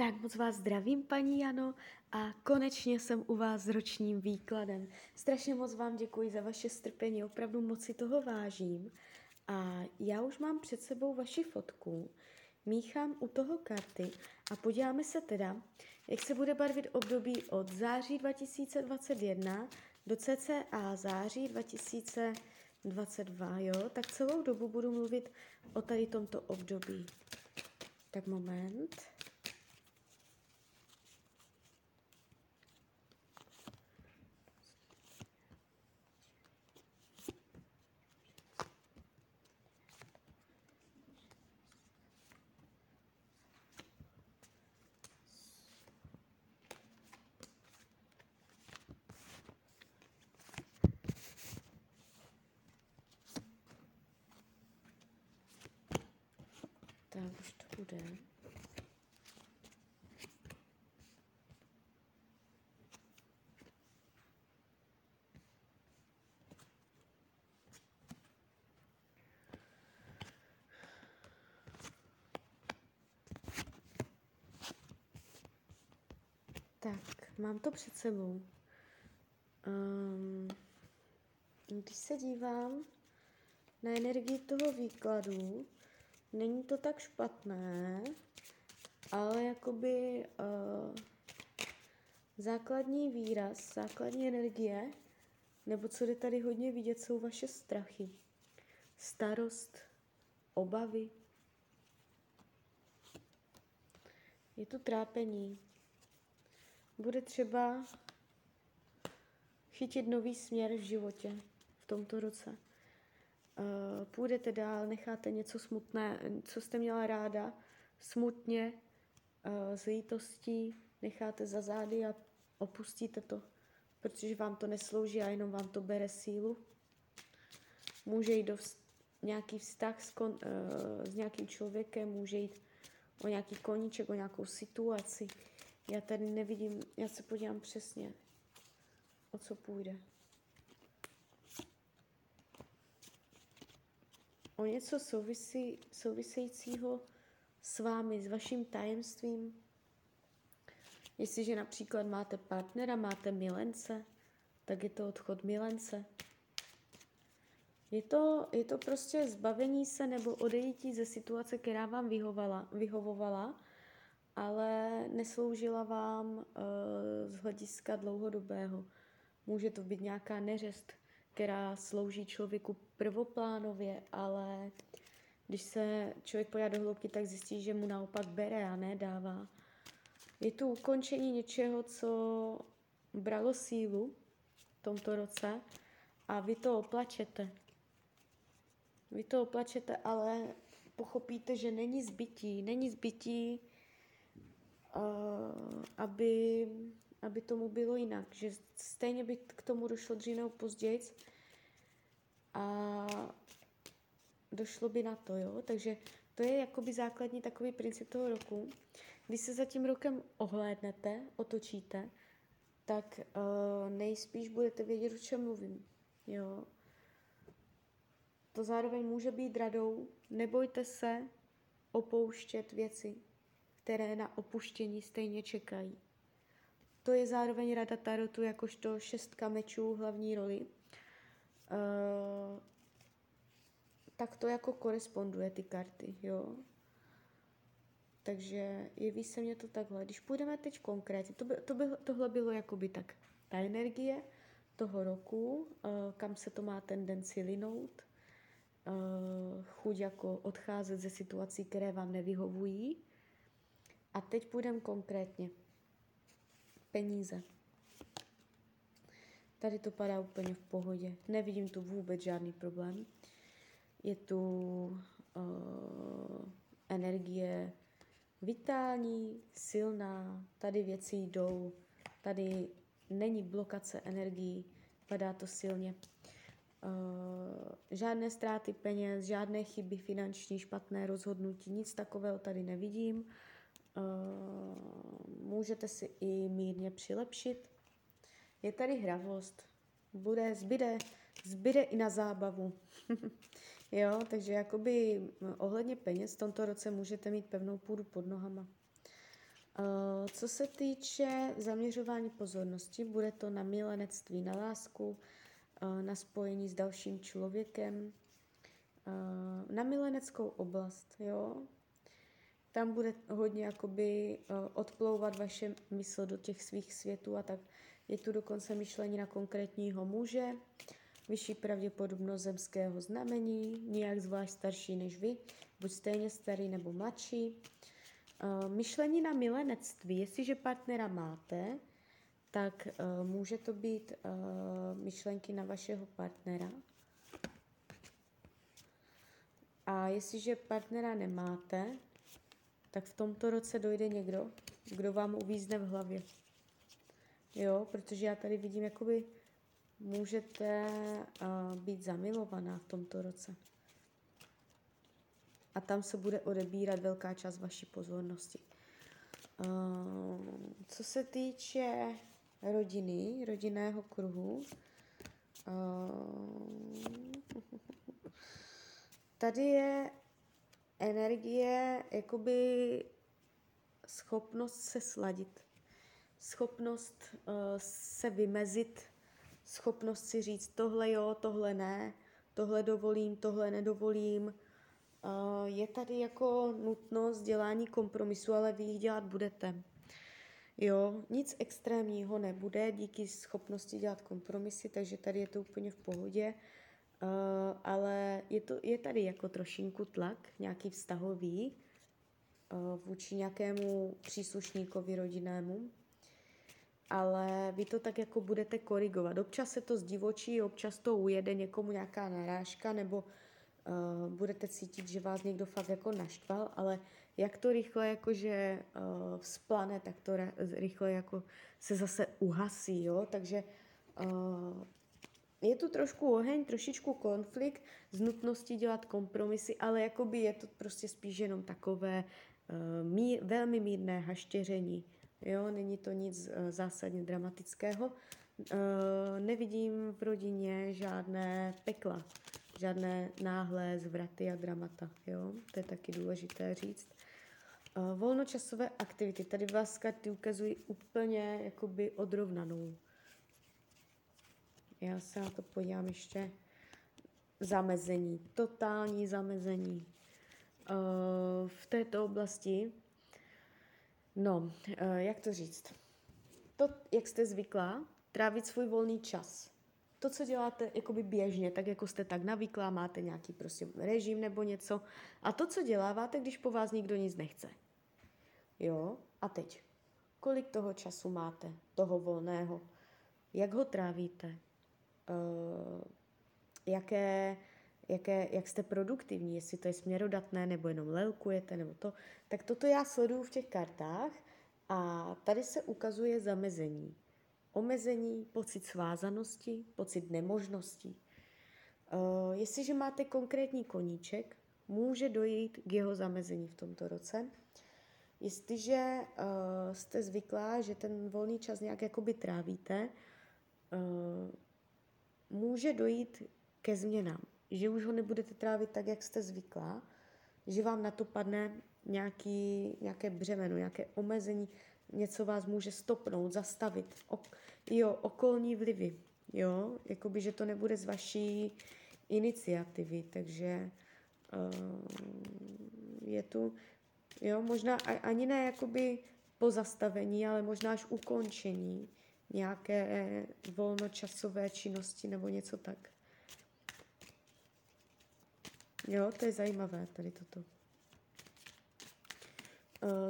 Tak moc vás zdravím, paní Jano, a konečně jsem u vás s ročním výkladem. Strašně moc vám děkuji za vaše strpení, opravdu moc si toho vážím. A já už mám před sebou vaši fotku, míchám u toho karty a podíváme se teda, jak se bude barvit období od září 2021 do cca září 2022, jo? Tak celou dobu budu mluvit o tady tomto období. Tak moment. Tak už to bude. Tak, mám to před sebou. Um, když se dívám na energii toho výkladu, není to tak špatné, ale jakoby uh, základní výraz, základní energie, nebo co jde tady hodně vidět, jsou vaše strachy, starost, obavy. Je tu trápení. Bude třeba chytit nový směr v životě v tomto roce. Uh, půjdete dál, necháte něco smutné, co jste měla ráda, smutně, uh, s lítostí, necháte za zády a opustíte to, protože vám to neslouží a jenom vám to bere sílu. Může jít do nějaký vztah s, kon- uh, s nějakým člověkem, může jít o nějaký koníček, o nějakou situaci. Já tady nevidím, já se podívám přesně, o co půjde. O něco souvisí, souvisejícího s vámi, s vaším tajemstvím. Jestliže například máte partnera, máte milence, tak je to odchod milence. Je to, je to prostě zbavení se nebo odejítí ze situace, která vám vyhovala, vyhovovala, ale nesloužila vám uh, z hlediska dlouhodobého. Může to být nějaká neřest, která slouží člověku prvoplánově, ale když se člověk pojá do hloubky, tak zjistí, že mu naopak bere a nedává. Je tu ukončení něčeho, co bralo sílu v tomto roce a vy to oplačete. Vy to oplačete, ale pochopíte, že není zbytí. Není zbytí, uh, aby aby tomu bylo jinak, že stejně by k tomu došlo dřív nebo později a došlo by na to, jo, takže to je jakoby základní takový princip toho roku. Když se za tím rokem ohlédnete, otočíte, tak uh, nejspíš budete vědět, o čem mluvím, jo. To zároveň může být radou, nebojte se opouštět věci, které na opuštění stejně čekají. To je zároveň rada Tarotu jakožto šestka mečů hlavní roli. Uh, tak to jako koresponduje ty karty, jo. Takže jeví se mě to takhle. Když půjdeme teď konkrétně, to by, to by, tohle bylo jakoby tak ta energie toho roku, uh, kam se to má tendenci linout, uh, chuť jako odcházet ze situací, které vám nevyhovují. A teď půjdeme konkrétně peníze. Tady to padá úplně v pohodě. Nevidím tu vůbec žádný problém. Je tu uh, energie vitální, silná, tady věci jdou, tady není blokace energií, padá to silně. Uh, žádné ztráty peněz, žádné chyby finanční, špatné rozhodnutí, nic takového tady nevidím. Můžete si i mírně přilepšit. Je tady hravost. Bude, zbyde, zbyde i na zábavu. jo, takže jakoby ohledně peněz v tomto roce můžete mít pevnou půdu pod nohama. co se týče zaměřování pozornosti, bude to na milenectví, na lásku, uh, na spojení s dalším člověkem, uh, na mileneckou oblast, jo. Tam bude hodně jakoby uh, odplouvat vaše mysl do těch svých světů a tak je tu dokonce myšlení na konkrétního muže, vyšší pravděpodobnost zemského znamení, nijak zvlášť starší než vy, buď stejně starý nebo mladší. Uh, myšlení na milenectví, jestliže partnera máte, tak uh, může to být myšlenky na vašeho partnera. A jestliže partnera nemáte, tak v tomto roce dojde někdo, kdo vám uvízne v hlavě. Jo, protože já tady vidím, jakoby můžete uh, být zamilovaná v tomto roce. A tam se bude odebírat velká část vaší pozornosti. Uh, co se týče rodiny, rodinného kruhu, uh, tady je energie, jakoby schopnost se sladit, schopnost uh, se vymezit, schopnost si říct tohle jo, tohle ne, tohle dovolím, tohle nedovolím. Uh, je tady jako nutnost dělání kompromisu, ale vy jich dělat budete. Jo, nic extrémního nebude díky schopnosti dělat kompromisy, takže tady je to úplně v pohodě. Uh, ale je, to, je tady jako trošinku tlak, nějaký vztahový, uh, vůči nějakému příslušníkovi rodinnému, ale vy to tak jako budete korigovat. Občas se to zdivočí, občas to ujede někomu nějaká narážka, nebo uh, budete cítit, že vás někdo fakt jako naštval, ale jak to rychle jakože uh, vzplane, tak to rychle jako se zase uhasí, jo, takže uh, je tu trošku oheň, trošičku konflikt z nutnosti dělat kompromisy, ale jakoby je to prostě spíš jenom takové uh, mír, velmi mírné haštěření. Jo, není to nic uh, zásadně dramatického. Uh, nevidím v rodině žádné pekla, žádné náhlé zvraty a dramata. Jo? To je taky důležité říct. Uh, volnočasové aktivity. Tady vás karty ukazují úplně jakoby odrovnanou. Já se na to podívám ještě. Zamezení, totální zamezení uh, v této oblasti. No, uh, jak to říct? To, jak jste zvyklá, trávit svůj volný čas. To, co děláte jakoby běžně, tak jako jste tak navyklá, máte nějaký prostě režim nebo něco. A to, co děláváte, když po vás nikdo nic nechce. Jo, a teď. Kolik toho času máte, toho volného? Jak ho trávíte? Uh, jaké, jaké, jak jste produktivní, jestli to je směrodatné, nebo jenom lelkujete, nebo to, tak toto já sleduju v těch kartách a tady se ukazuje zamezení. Omezení, pocit svázanosti, pocit nemožnosti. Uh, jestliže máte konkrétní koníček, může dojít k jeho zamezení v tomto roce. Jestliže uh, jste zvyklá, že ten volný čas nějak jakoby trávíte, uh, může dojít ke změnám, že už ho nebudete trávit tak, jak jste zvyklá, že vám na to padne nějaký, nějaké břemeno, nějaké omezení, něco vás může stopnout, zastavit. Ok, jo, okolní vlivy, jo, jakoby, že to nebude z vaší iniciativy, takže uh, je tu, jo, možná ani ne jakoby pozastavení, ale možná až ukončení nějaké volnočasové činnosti nebo něco tak. Jo, to je zajímavé tady toto. Uh,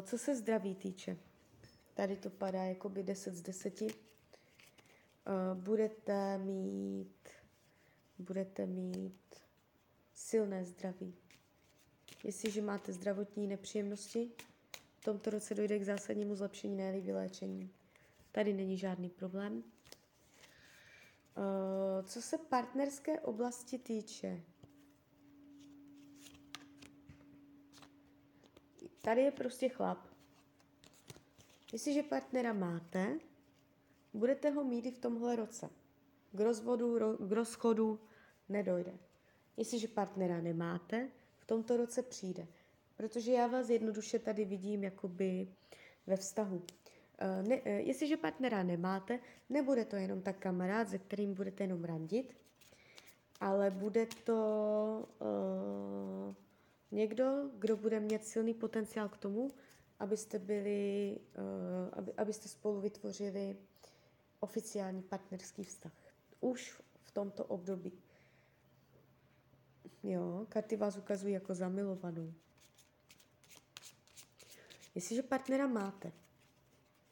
co se zdraví týče, tady to padá jakoby 10 z 10. Uh, budete mít, budete mít silné zdraví. Jestliže máte zdravotní nepříjemnosti, v tomto roce dojde k zásadnímu zlepšení, ne vyléčení. Tady není žádný problém. Uh, co se partnerské oblasti týče, tady je prostě chlap. Jestliže partnera máte, budete ho mít i v tomhle roce. K rozvodu, ro, k rozchodu nedojde. Jestliže partnera nemáte, v tomto roce přijde. Protože já vás jednoduše tady vidím jakoby ve vztahu. Uh, ne, uh, jestliže partnera nemáte, nebude to jenom tak kamarád, se kterým budete jenom randit, ale bude to uh, někdo, kdo bude mít silný potenciál k tomu, abyste byli, uh, aby, abyste spolu vytvořili oficiální partnerský vztah. Už v tomto období. Jo, karty vás ukazují jako zamilovanou. Jestliže partnera máte,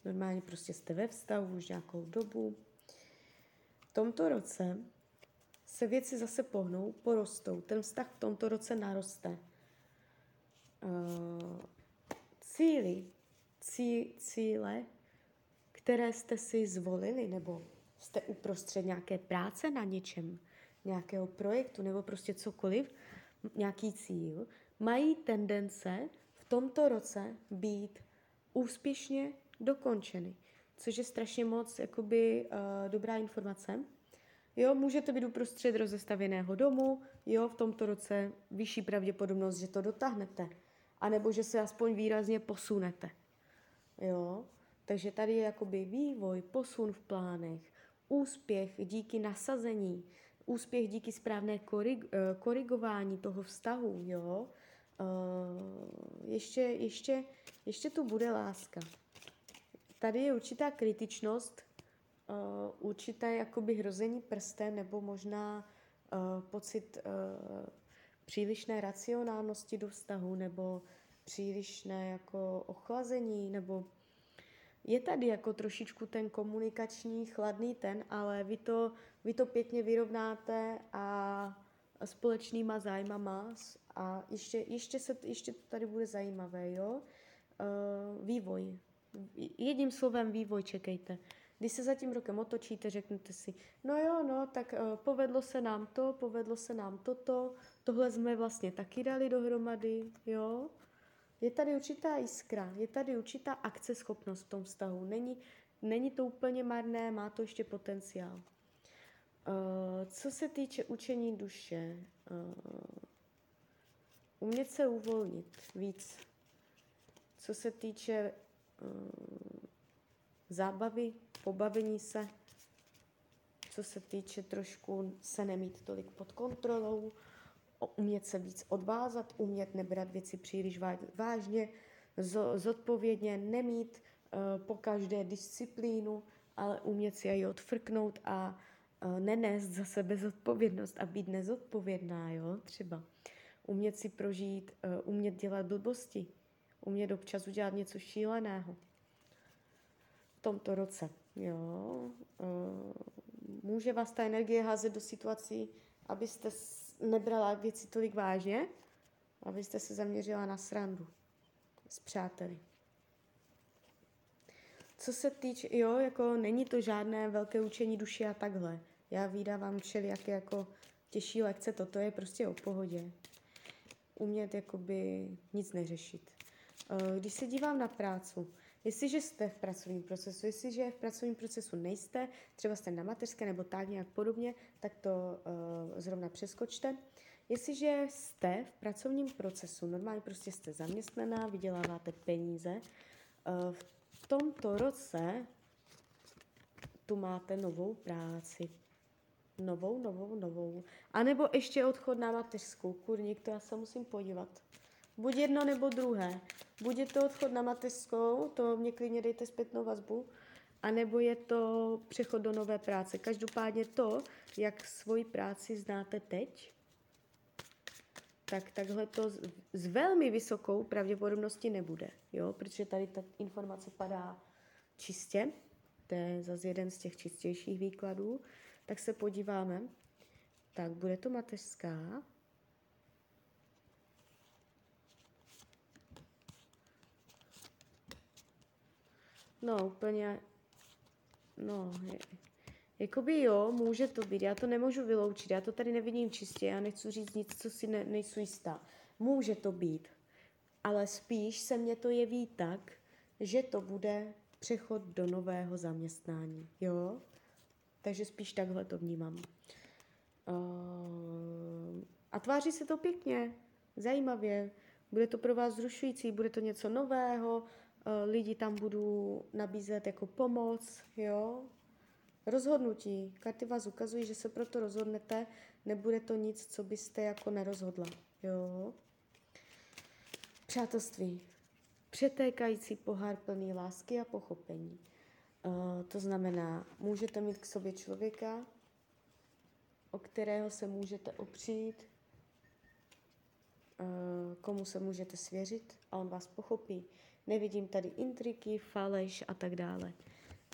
normálně prostě jste ve vztahu už nějakou dobu, v tomto roce se věci zase pohnou, porostou. Ten vztah v tomto roce naroste. Uh, cíly, cí, cíle, které jste si zvolili, nebo jste uprostřed nějaké práce na něčem, nějakého projektu, nebo prostě cokoliv, nějaký cíl, mají tendence v tomto roce být úspěšně dokončeny, což je strašně moc jakoby uh, dobrá informace. Jo, může to být uprostřed rozestavěného domu, jo, v tomto roce vyšší pravděpodobnost, že to dotáhnete, anebo že se aspoň výrazně posunete. Jo, takže tady je jakoby vývoj, posun v plánech, úspěch díky nasazení, úspěch díky správné korig, eh, korigování toho vztahu, jo. Uh, ještě, ještě, ještě tu bude láska. Tady je určitá kritičnost, uh, určité jakoby hrození prstem nebo možná uh, pocit uh, přílišné racionálnosti do vztahu nebo přílišné jako ochlazení nebo je tady jako trošičku ten komunikační chladný ten, ale vy to, vy to pěkně vyrovnáte a společnýma zájmama a ještě, ještě, se, ještě to tady bude zajímavé, jo? Uh, vývoj. Jedním slovem vývoj čekejte. Když se za tím rokem otočíte, řeknete si, no jo, no, tak uh, povedlo se nám to, povedlo se nám toto, tohle jsme vlastně taky dali dohromady, jo? Je tady určitá jiskra, je tady určitá akceschopnost v tom vztahu. Není, není to úplně marné, má to ještě potenciál. Uh, co se týče učení duše, uh, umět se uvolnit víc. Co se týče zábavy, pobavení se, co se týče trošku se nemít tolik pod kontrolou, umět se víc odvázat, umět nebrat věci příliš vážně, zodpovědně, nemít uh, po každé disciplínu, ale umět si ji odfrknout a uh, nenést za sebe zodpovědnost a být nezodpovědná, jo, třeba. Umět si prožít, umět dělat blbosti, umět občas udělat něco šíleného. V tomto roce, jo. Uh, může vás ta energie házet do situací, abyste nebrala věci tolik vážně, abyste se zaměřila na srandu s přáteli. Co se týče, jo, jako není to žádné velké učení duši a takhle. Já vydávám všelijaké jako těžší lekce, toto je prostě o pohodě. Umět jakoby nic neřešit. Eh, když se dívám na prácu, Jestliže jste v pracovním procesu, jestliže v pracovním procesu nejste, třeba jste na mateřské nebo tak nějak podobně, tak to uh, zrovna přeskočte. Jestliže jste v pracovním procesu, normálně prostě jste zaměstnaná, vyděláváte peníze, uh, v tomto roce tu máte novou práci. Novou, novou, novou. A nebo ještě odchod na mateřskou. Kurník, to já se musím podívat. Buď jedno nebo druhé. Buď je to odchod na mateřskou, to mě klidně dejte zpětnou vazbu, anebo je to přechod do nové práce. Každopádně to, jak svoji práci znáte teď, tak takhle to s, s velmi vysokou pravděpodobností nebude, jo? protože tady ta informace padá čistě, to je zase jeden z těch čistějších výkladů, tak se podíváme. Tak, bude to mateřská, No, úplně, no, je, jakoby jo, může to být, já to nemůžu vyloučit, já to tady nevidím čistě, já nechci říct nic, co si ne, nejsou jistá. Může to být, ale spíš se mně to jeví tak, že to bude přechod do nového zaměstnání, jo? Takže spíš takhle to vnímám. Uh, a tváří se to pěkně, zajímavě, bude to pro vás zrušující, bude to něco nového, lidi tam budou nabízet jako pomoc, jo. Rozhodnutí. Karty vás ukazují, že se proto rozhodnete, nebude to nic, co byste jako nerozhodla, jo. Přátelství. Přetékající pohár plný lásky a pochopení. Uh, to znamená, můžete mít k sobě člověka, o kterého se můžete opřít, uh, komu se můžete svěřit a on vás pochopí. Nevidím tady intriky, faleš a tak dále.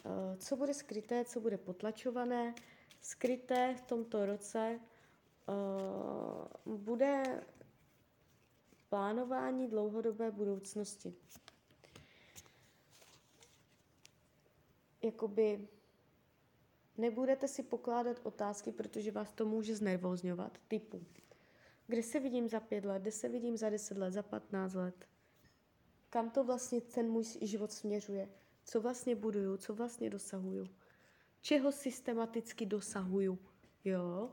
Uh, co bude skryté, co bude potlačované? Skryté v tomto roce uh, bude plánování dlouhodobé budoucnosti. Jakoby nebudete si pokládat otázky, protože vás to může znervozňovat, typu, kde se vidím za pět let, kde se vidím za deset let, za patnáct let, kam to vlastně ten můj život směřuje, co vlastně buduju, co vlastně dosahuju, čeho systematicky dosahuju, jo,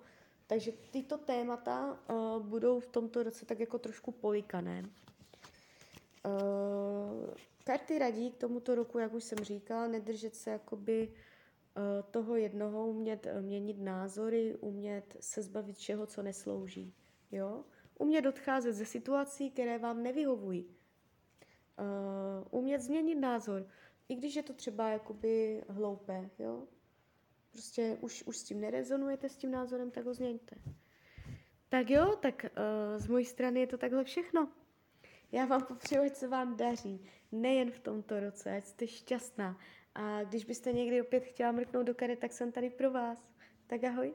takže tyto témata uh, budou v tomto roce tak jako trošku polikané. Uh, karty radí k tomuto roku, jak už jsem říkala, nedržet se jakoby uh, toho jednoho, umět měnit názory, umět se zbavit všeho, co neslouží. Jo? Umět odcházet ze situací, které vám nevyhovují. Uh, umět změnit názor, i když je to třeba jakoby hloupé, jo? prostě už, už s tím nerezonujete, s tím názorem, tak ho změňte. Tak jo, tak uh, z mojí strany je to takhle všechno. Já vám popřeju, ať se vám daří, nejen v tomto roce, ať jste šťastná. A když byste někdy opět chtěla mrknout do karet, tak jsem tady pro vás. Tak ahoj.